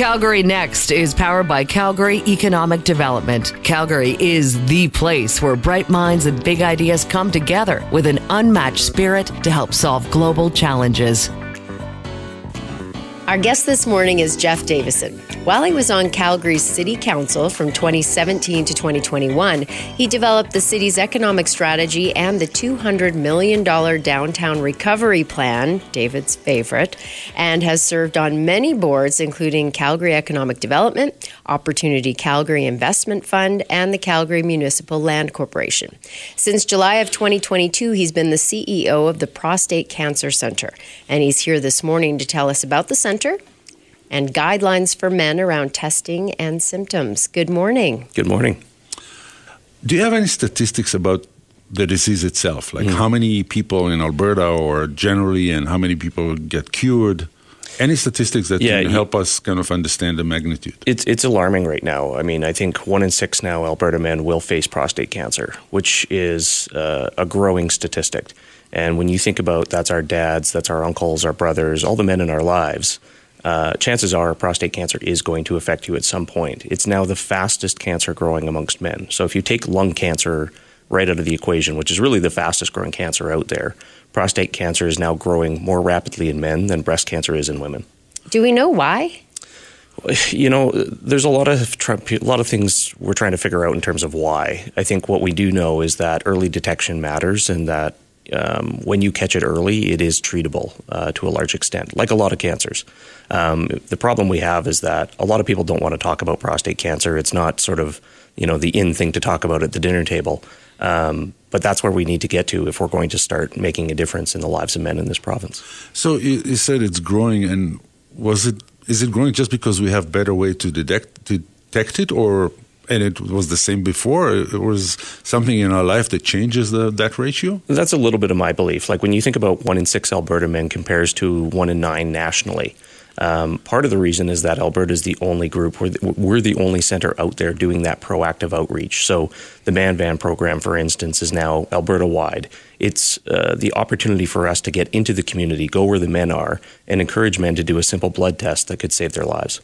Calgary Next is powered by Calgary Economic Development. Calgary is the place where bright minds and big ideas come together with an unmatched spirit to help solve global challenges. Our guest this morning is Jeff Davison. While he was on Calgary's City Council from 2017 to 2021, he developed the city's economic strategy and the $200 million downtown recovery plan, David's favorite, and has served on many boards, including Calgary Economic Development, Opportunity Calgary Investment Fund, and the Calgary Municipal Land Corporation. Since July of 2022, he's been the CEO of the Prostate Cancer Center, and he's here this morning to tell us about the center and guidelines for men around testing and symptoms. Good morning. Good morning. Do you have any statistics about the disease itself? Like mm. how many people in Alberta or generally, and how many people get cured? Any statistics that yeah, can help us kind of understand the magnitude? It's it's alarming right now. I mean, I think one in six now Alberta men will face prostate cancer, which is uh, a growing statistic. And when you think about that's our dads, that's our uncles, our brothers, all the men in our lives uh, chances are prostate cancer is going to affect you at some point. It's now the fastest cancer growing amongst men. So if you take lung cancer right out of the equation, which is really the fastest growing cancer out there, prostate cancer is now growing more rapidly in men than breast cancer is in women. Do we know why? You know, there's a lot of a lot of things we're trying to figure out in terms of why. I think what we do know is that early detection matters, and that um, when you catch it early, it is treatable uh, to a large extent, like a lot of cancers. Um, the problem we have is that a lot of people don't want to talk about prostate cancer. It's not sort of you know the in thing to talk about at the dinner table. Um, but that's where we need to get to if we're going to start making a difference in the lives of men in this province. So you, you said it's growing, and was it is it growing just because we have better way to detect to detect it, or and it was the same before. It was something in our life that changes the, that ratio. That's a little bit of my belief. Like when you think about one in six Alberta men compares to one in nine nationally. Um, part of the reason is that Alberta is the only group, we're the, we're the only center out there doing that proactive outreach. So the Man Van program, for instance, is now Alberta wide. It's uh, the opportunity for us to get into the community, go where the men are, and encourage men to do a simple blood test that could save their lives.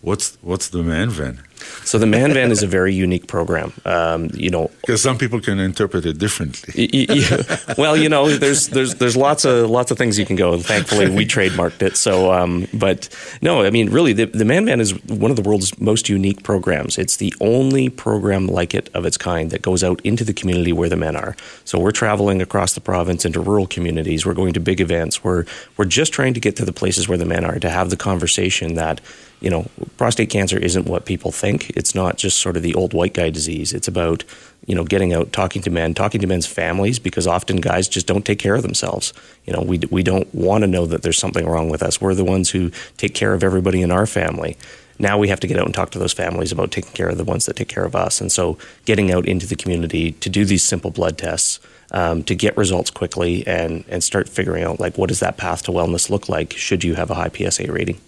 What's what's the Man Van? So the Man Van is a very unique program. Um, you know, because some people can interpret it differently. well, you know, there's there's there's lots of lots of things you can go. Thankfully, we trademarked it. So, um, but no, I mean, really, the, the Man Van is one of the world's most unique programs. It's the only program like it of its kind that goes out into the community where the men are. So we're traveling across the province into rural communities. We're going to big events. We're we're just trying to get to the places where the men are to have the conversation that you know, prostate cancer isn't what people think. It's not just sort of the old white guy disease. It's about, you know, getting out, talking to men, talking to men's families, because often guys just don't take care of themselves. You know, we, we don't want to know that there's something wrong with us. We're the ones who take care of everybody in our family. Now we have to get out and talk to those families about taking care of the ones that take care of us. And so getting out into the community to do these simple blood tests, um, to get results quickly and, and start figuring out, like, what does that path to wellness look like should you have a high PSA rating?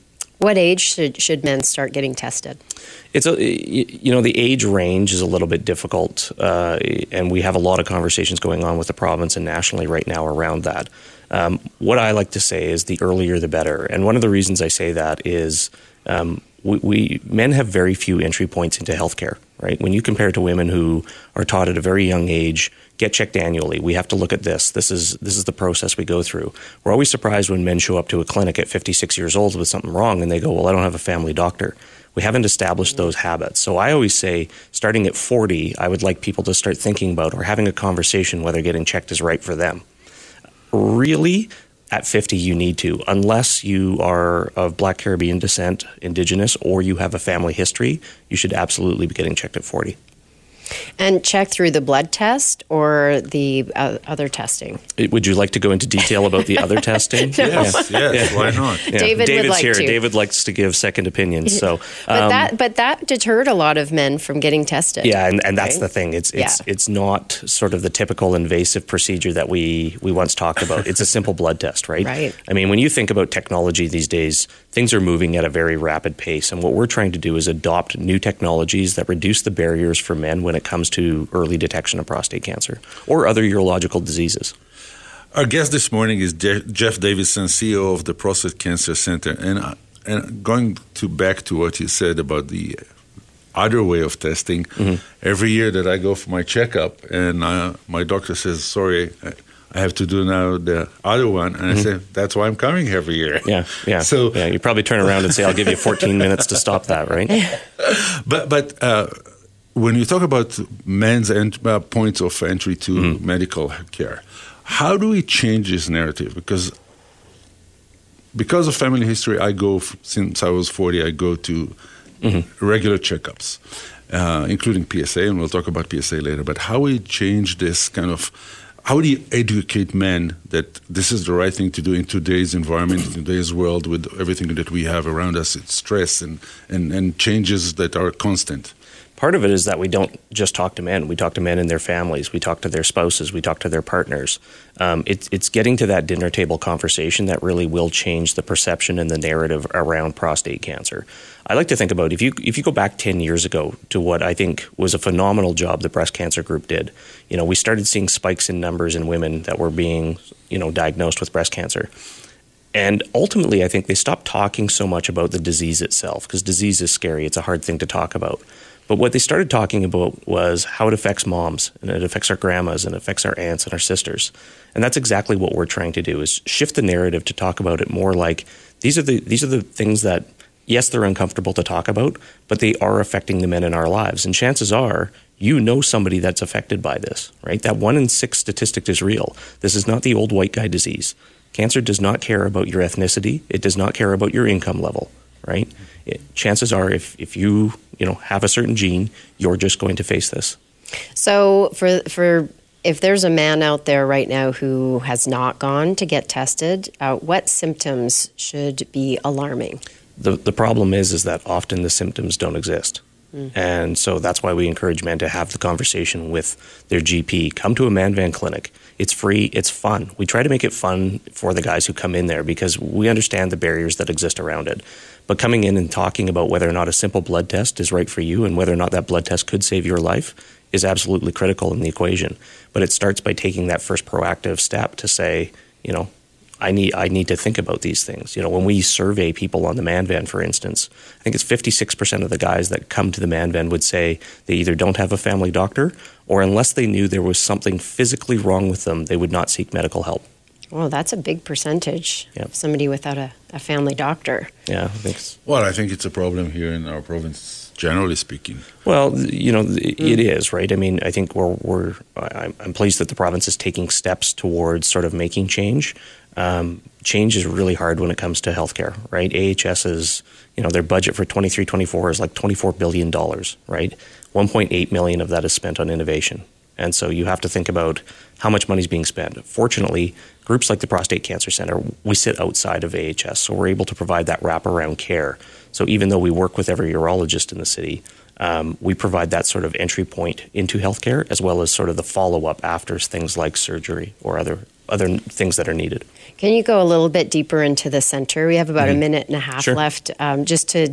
What age should, should men start getting tested? It's a you know the age range is a little bit difficult, uh, and we have a lot of conversations going on with the province and nationally right now around that. Um, what I like to say is the earlier the better, and one of the reasons I say that is um, we, we, men have very few entry points into healthcare. Right when you compare to women who are taught at a very young age get checked annually. We have to look at this. This is this is the process we go through. We're always surprised when men show up to a clinic at 56 years old with something wrong and they go, "Well, I don't have a family doctor." We haven't established those habits. So I always say, starting at 40, I would like people to start thinking about or having a conversation whether getting checked is right for them. Really, at 50 you need to. Unless you are of black caribbean descent indigenous or you have a family history you should absolutely be getting checked at 40 and check through the blood test or the uh, other testing. Would you like to go into detail about the other testing? no. Yes, yes. Yeah. Why not? Yeah. David David's like here. To. David likes to give second opinions. So, but um, that but that deterred a lot of men from getting tested. Yeah, and, and that's right? the thing. It's it's yeah. it's not sort of the typical invasive procedure that we we once talked about. It's a simple blood test, right? Right. I mean, when you think about technology these days, things are moving at a very rapid pace, and what we're trying to do is adopt new technologies that reduce the barriers for men when it comes to early detection of prostate cancer or other urological diseases. Our guest this morning is Jeff Davison, CEO of the Prostate Cancer Center. And and going to back to what you said about the other way of testing, mm-hmm. every year that I go for my checkup, and uh, my doctor says, "Sorry." I have to do now the other one, and mm-hmm. I say that's why I'm coming every year. Yeah, yeah. So yeah, you probably turn around and say, "I'll give you 14 minutes to stop that," right? but but uh, when you talk about men's ent- uh, points of entry to mm-hmm. medical care, how do we change this narrative? Because because of family history, I go since I was 40. I go to mm-hmm. regular checkups, uh, including PSA, and we'll talk about PSA later. But how we change this kind of how do you educate men that this is the right thing to do in today's environment, in today's world, with everything that we have around us, it's stress and, and, and changes that are constant? Part of it is that we don't just talk to men. We talk to men and their families. We talk to their spouses. We talk to their partners. Um, it's, it's getting to that dinner table conversation that really will change the perception and the narrative around prostate cancer. I like to think about if you if you go back ten years ago to what I think was a phenomenal job the breast cancer group did. You know, we started seeing spikes in numbers in women that were being you know diagnosed with breast cancer. And ultimately, I think they stopped talking so much about the disease itself because disease is scary. It's a hard thing to talk about. But what they started talking about was how it affects moms and it affects our grandmas and it affects our aunts and our sisters. And that's exactly what we're trying to do is shift the narrative to talk about it more like these are the these are the things that yes, they're uncomfortable to talk about, but they are affecting the men in our lives. And chances are you know somebody that's affected by this, right? That one in six statistic is real. This is not the old white guy disease. Cancer does not care about your ethnicity. It does not care about your income level, right? It, chances are if, if you you know have a certain gene, you're just going to face this. So for for if there's a man out there right now who has not gone to get tested, uh, what symptoms should be alarming? The the problem is is that often the symptoms don't exist. And so that's why we encourage men to have the conversation with their GP. Come to a man van clinic. It's free, it's fun. We try to make it fun for the guys who come in there because we understand the barriers that exist around it. But coming in and talking about whether or not a simple blood test is right for you and whether or not that blood test could save your life is absolutely critical in the equation. But it starts by taking that first proactive step to say, you know, I need I need to think about these things. You know, when we survey people on the ManVan, for instance, I think it's 56% of the guys that come to the ManVan would say they either don't have a family doctor or unless they knew there was something physically wrong with them, they would not seek medical help. Well, that's a big percentage. Yep. Somebody without a, a family doctor. Yeah, thanks. Well, I think it's a problem here in our province, generally speaking. Well, you know, it is right. I mean, I think we're, we're I'm pleased that the province is taking steps towards sort of making change. Um, change is really hard when it comes to healthcare, right? AHS is, you know, their budget for 23 24 is like $24 billion, right? 1.8 million of that is spent on innovation. And so you have to think about how much money is being spent. Fortunately, groups like the Prostate Cancer Center, we sit outside of AHS, so we're able to provide that wraparound care. So even though we work with every urologist in the city, um, we provide that sort of entry point into healthcare as well as sort of the follow up after things like surgery or other other things that are needed. Can you go a little bit deeper into the center? We have about mm-hmm. a minute and a half sure. left, um, just to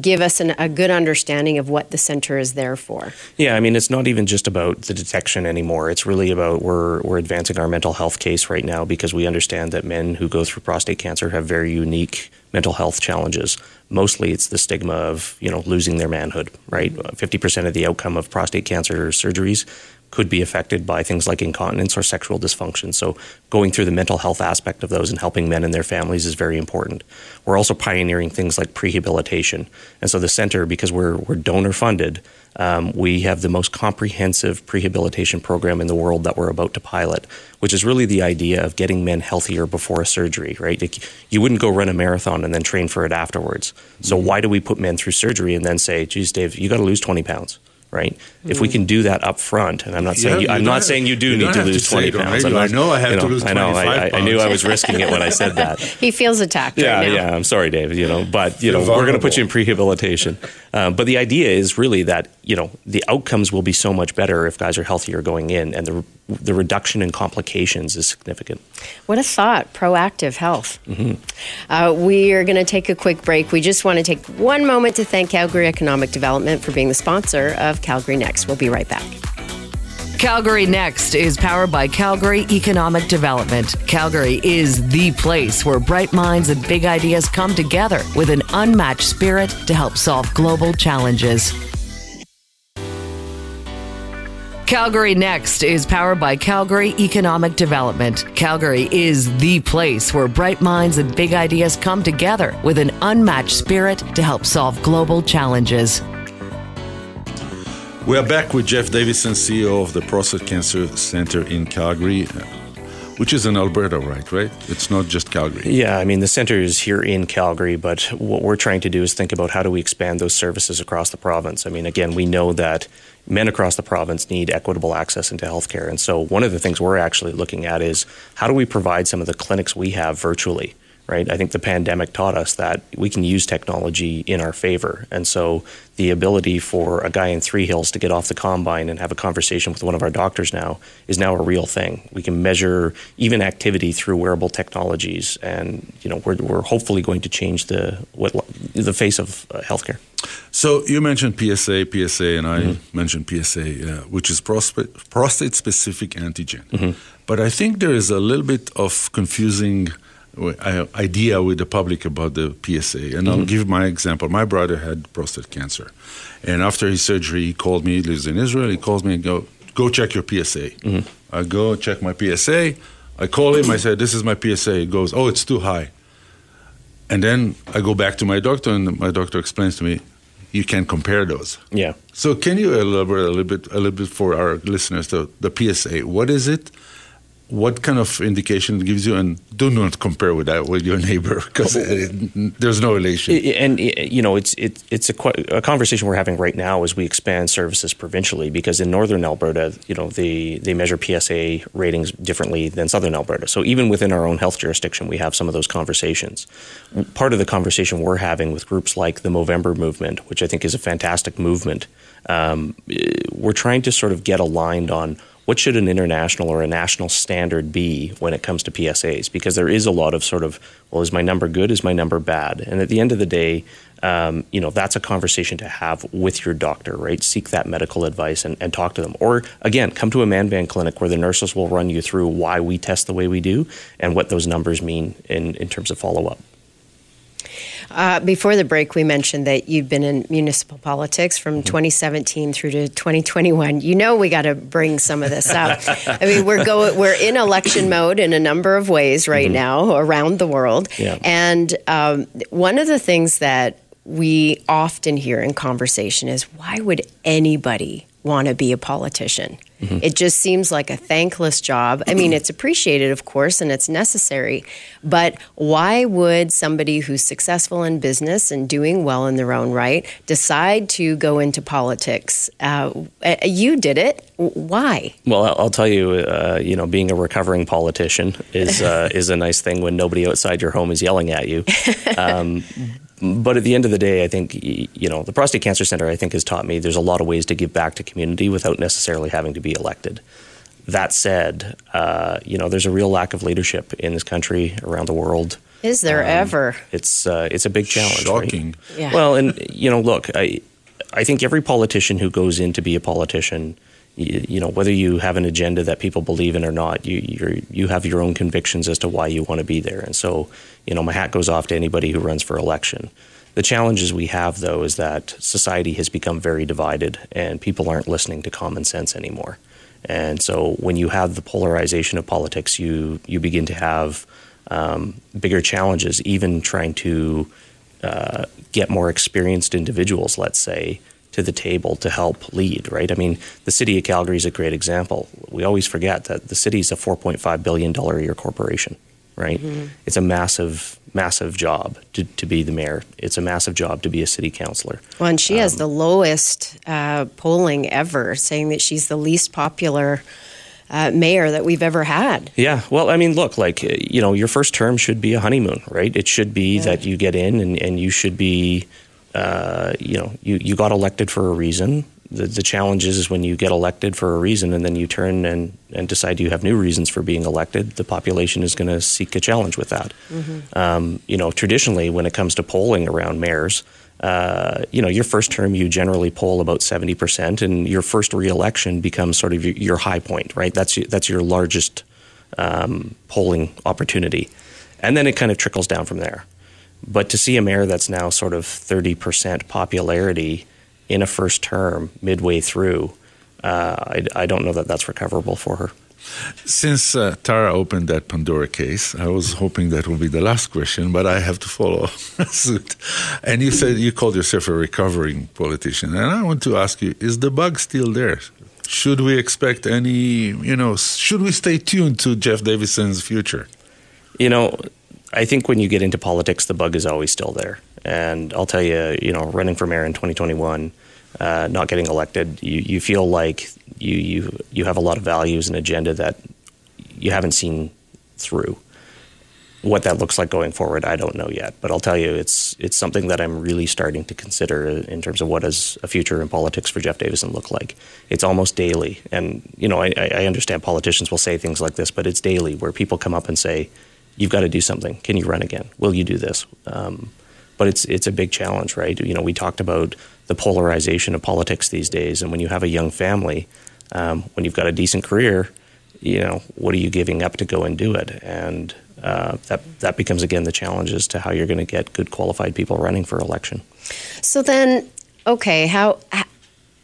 give us an, a good understanding of what the center is there for. Yeah, I mean, it's not even just about the detection anymore. It's really about we're we're advancing our mental health case right now because we understand that men who go through prostate cancer have very unique mental health challenges. Mostly, it's the stigma of you know losing their manhood. Right, fifty percent of the outcome of prostate cancer surgeries could be affected by things like incontinence or sexual dysfunction. So, going through the mental health aspect of those and helping men and their families is very important. We're also pioneering things like prehabilitation. And so, the center, because we're, we're donor funded, um, we have the most comprehensive prehabilitation program in the world that we're about to pilot, which is really the idea of getting men healthier before a surgery, right? You wouldn't go run a marathon and then train for it afterwards. So, mm-hmm. why do we put men through surgery and then say, geez, Dave, you got to lose 20 pounds? Right? Mm. If we can do that up front, and I'm not saying you, I'm not saying you do you need to lose to 20 pounds. Not, I know I have you know, to lose I know. I, I, knew I was risking it when I said that. he feels attacked. Yeah, right yeah. I'm sorry, David. You know, but you know, we're going to put you in prehabilitation. Um, but the idea is really that you know the outcomes will be so much better if guys are healthier going in, and the the reduction in complications is significant. What a thought! Proactive health. Mm-hmm. Uh, we are going to take a quick break. We just want to take one moment to thank Calgary Economic Development for being the sponsor of Calgary Next. We'll be right back. Calgary Next is powered by Calgary Economic Development. Calgary is the place where bright minds and big ideas come together with an unmatched spirit to help solve global challenges. Calgary Next is powered by Calgary Economic Development. Calgary is the place where bright minds and big ideas come together with an unmatched spirit to help solve global challenges. We are back with Jeff Davison, CEO of the Prostate Cancer Center in Calgary which is in Alberta, right? Right? It's not just Calgary. Yeah, I mean the center is here in Calgary, but what we're trying to do is think about how do we expand those services across the province. I mean, again, we know that men across the province need equitable access into healthcare, and so one of the things we're actually looking at is how do we provide some of the clinics we have virtually right? I think the pandemic taught us that we can use technology in our favor. And so the ability for a guy in Three Hills to get off the combine and have a conversation with one of our doctors now is now a real thing. We can measure even activity through wearable technologies. And, you know, we're, we're hopefully going to change the, what, the face of uh, healthcare. So you mentioned PSA, PSA, and I mm-hmm. mentioned PSA, uh, which is prostate specific antigen. Mm-hmm. But I think there is a little bit of confusing – idea with the public about the PSA. And mm-hmm. I'll give my example. My brother had prostate cancer, and after his surgery, he called me. He lives in Israel. He calls me and go go check your PSA. Mm-hmm. I go check my PSA. I call him. I said, "This is my PSA." He goes, "Oh, it's too high." And then I go back to my doctor, and my doctor explains to me, "You can compare those." Yeah. So can you elaborate a little bit, a little bit for our listeners? The, the PSA, what is it? What kind of indication it gives you? And do not compare with that with your neighbor because there's no relation. And you know it's it, it's a, a, conversation we're having right now as we expand services provincially because in northern alberta you know they they measure psa ratings differently than southern alberta. So even within our own health jurisdiction we have some of those conversations. Part of the conversation we're having with groups like the movember movement which i think is a fantastic movement um, we're trying to sort of get aligned on what should an international or a national standard be when it comes to PSAs? Because there is a lot of sort of, well, is my number good? Is my number bad? And at the end of the day, um, you know, that's a conversation to have with your doctor, right? Seek that medical advice and, and talk to them. Or again, come to a Manvan clinic where the nurses will run you through why we test the way we do and what those numbers mean in, in terms of follow up. Uh, before the break, we mentioned that you've been in municipal politics from mm-hmm. 2017 through to 2021. You know, we got to bring some of this up. I mean, we're going, we're in election mode in a number of ways right mm-hmm. now around the world, yeah. and um, one of the things that we often hear in conversation is why would anybody want to be a politician? Mm-hmm. It just seems like a thankless job. I mean, it's appreciated, of course, and it's necessary. But why would somebody who's successful in business and doing well in their own right decide to go into politics? Uh, uh you did it. Why? Well, I'll tell you. Uh, you know, being a recovering politician is uh, is a nice thing when nobody outside your home is yelling at you. Um, but at the end of the day, I think you know the prostate cancer center. I think has taught me there's a lot of ways to give back to community without necessarily having to be elected. That said, uh, you know there's a real lack of leadership in this country around the world. Is there um, ever? It's uh, it's a big challenge. Shocking. Right? Yeah. Well, and you know, look, I I think every politician who goes in to be a politician you, you, know whether you have an agenda that people believe in or not you you you have your own convictions as to why you want to be there. And so you know my hat goes off to anybody who runs for election. The challenges we have though is that society has become very divided and people aren't listening to common sense anymore. And so when you have the polarization of politics you you begin to have um, bigger challenges even trying to uh, get more experienced individuals let's say to the table to help lead, right? I mean, the city of Calgary is a great example. We always forget that the city is a $4.5 billion a year corporation, right? Mm-hmm. It's a massive, massive job to, to be the mayor. It's a massive job to be a city councilor. Well, and she um, has the lowest uh, polling ever, saying that she's the least popular. Uh, mayor that we've ever had. Yeah. Well, I mean, look, like, you know, your first term should be a honeymoon, right? It should be yeah. that you get in and, and you should be uh, you know, you, you got elected for a reason. The, the challenge is when you get elected for a reason and then you turn and, and decide you have new reasons for being elected, the population is going to seek a challenge with that. Mm-hmm. Um, you know, traditionally, when it comes to polling around mayors, uh, you know, your first term you generally poll about seventy percent, and your first reelection becomes sort of your, your, high point, right? That's that's your largest um, polling opportunity, and then it kind of trickles down from there. But to see a mayor that's now sort of thirty percent popularity in a first term midway through, uh, I, I don't know that that's recoverable for her. Since uh, Tara opened that Pandora case, I was hoping that would be the last question, but I have to follow suit. And you said you called yourself a recovering politician, and I want to ask you: Is the bug still there? Should we expect any? You know, should we stay tuned to Jeff Davison's future? You know, I think when you get into politics, the bug is always still there. And I'll tell you, you know, running for mayor in 2021 uh, not getting elected, you, you feel like you, you you have a lot of values and agenda that you haven't seen through. What that looks like going forward, I don't know yet. But I'll tell you, it's it's something that I'm really starting to consider in terms of what does a future in politics for Jeff Davison look like. It's almost daily, and you know, I, I understand politicians will say things like this, but it's daily where people come up and say, "You've got to do something. Can you run again? Will you do this?" Um, but it's it's a big challenge, right? You know, we talked about the polarization of politics these days. And when you have a young family, um, when you've got a decent career, you know, what are you giving up to go and do it? And uh, that that becomes again the challenge as to how you're going to get good qualified people running for election. So then, okay, how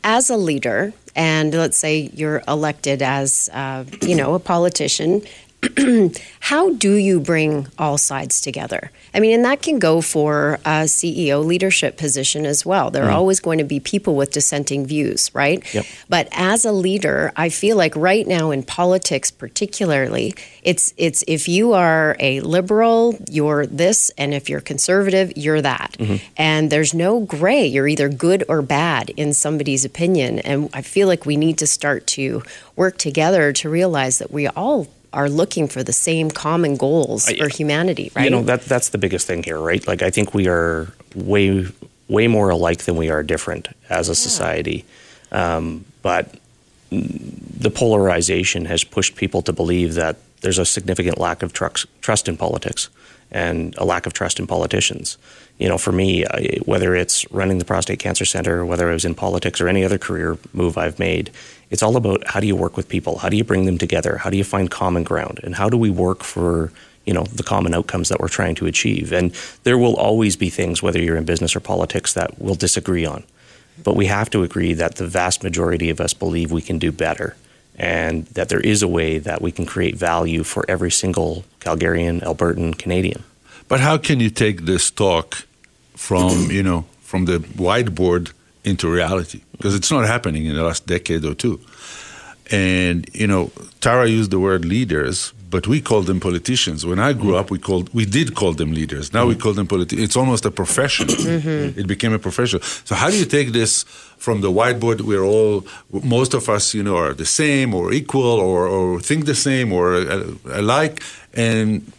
as a leader, and let's say you're elected as uh, you know a politician, how do you bring all sides together? I mean, and that can go for a CEO leadership position as well. There are mm. always going to be people with dissenting views, right? Yep. But as a leader, I feel like right now in politics, particularly, it's it's if you are a liberal, you're this, and if you're conservative, you're that, mm-hmm. and there's no gray. You're either good or bad in somebody's opinion, and I feel like we need to start to work together to realize that we all are looking for the same common goals for humanity, right? You know, that that's the biggest thing here, right? Like I think we are way way more alike than we are different as a yeah. society. Um, but the polarization has pushed people to believe that there's a significant lack of trust, trust in politics and a lack of trust in politicians. You know, for me, I, whether it's running the prostate cancer center, whether I was in politics or any other career move I've made, it's all about how do you work with people? How do you bring them together? How do you find common ground? And how do we work for you know the common outcomes that we're trying to achieve? And there will always be things, whether you're in business or politics, that we'll disagree on. But we have to agree that the vast majority of us believe we can do better and that there is a way that we can create value for every single Calgarian, Albertan, Canadian. But how can you take this talk from, you know, from the whiteboard into reality because it's not happening in the last decade or two. And you know, Tara used the word leaders, but we called them politicians. When I grew up, we called we did call them leaders. Now we call them politicians. It's almost a profession. Mm-hmm. It became a profession. So how do you take this from the whiteboard? We're all most of us, you know, are the same or equal or, or think the same or alike, and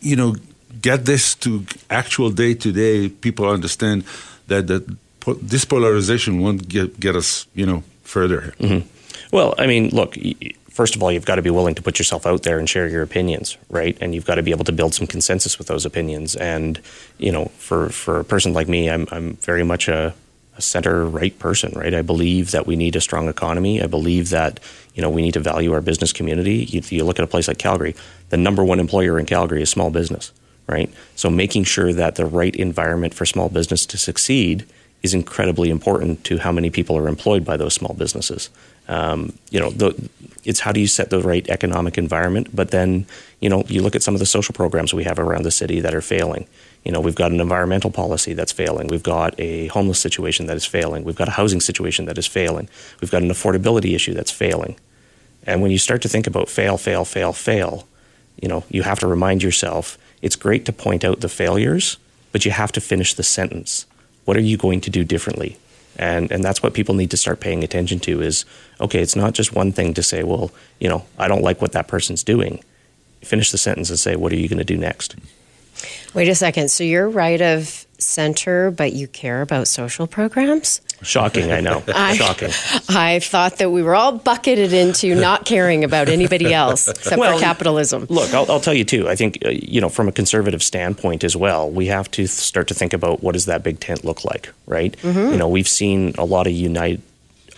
you know, get this to actual day to day. People understand that that this polarization won't get, get us, you know, further. Mm-hmm. Well, I mean, look, first of all, you've got to be willing to put yourself out there and share your opinions, right? And you've got to be able to build some consensus with those opinions. And you know, for for a person like me, I'm I'm very much a, a center right person, right? I believe that we need a strong economy. I believe that you know we need to value our business community. You, you look at a place like Calgary, the number one employer in Calgary is small business, right? So making sure that the right environment for small business to succeed is incredibly important to how many people are employed by those small businesses. Um, you know, the, it's how do you set the right economic environment, but then you know you look at some of the social programs we have around the city that are failing. You know, we've got an environmental policy that's failing. We've got a homeless situation that is failing. We've got a housing situation that is failing. We've got an affordability issue that's failing. And when you start to think about fail, fail, fail, fail, you know, you have to remind yourself it's great to point out the failures, but you have to finish the sentence what are you going to do differently? And and that's what people need to start paying attention to is okay, it's not just one thing to say, well, you know, I don't like what that person's doing. Finish the sentence and say, what are you going to do next? Wait a second. So you're right of Center, but you care about social programs? Shocking, I know. I, Shocking. I thought that we were all bucketed into not caring about anybody else except well, for capitalism. Look, I'll, I'll, tell you too. I think uh, you know, from a conservative standpoint as well, we have to start to think about what does that big tent look like, right? Mm-hmm. You know, we've seen a lot of unite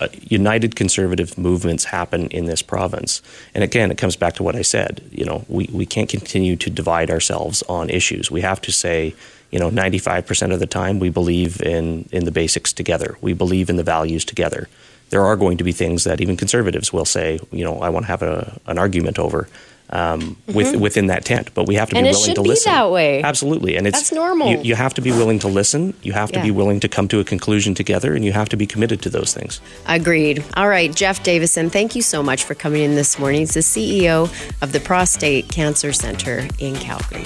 uh, united conservative movements happen in this province. And again, it comes back to what I said. You know, we, we can't continue to divide ourselves on issues. We have to say, you know, 95% of the time we believe in, in the basics together. We believe in the values together. There are going to be things that even conservatives will say, you know, I want to have a, an argument over um, mm-hmm. with, within that tent. But we have to and be willing to be listen. that way. Absolutely, and it's that's normal. You, you, have to be willing to listen. You have to yeah. be willing to come to a conclusion together, and you have to be committed to those things. Agreed. All right, Jeff Davison, thank you so much for coming in this morning. He's the CEO of the Prostate Cancer Center in Calgary.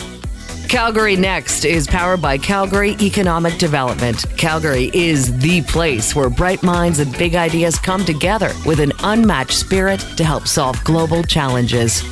Calgary Next is powered by Calgary Economic Development. Calgary is the place where bright minds and big ideas come together with an unmatched spirit to help solve global challenges.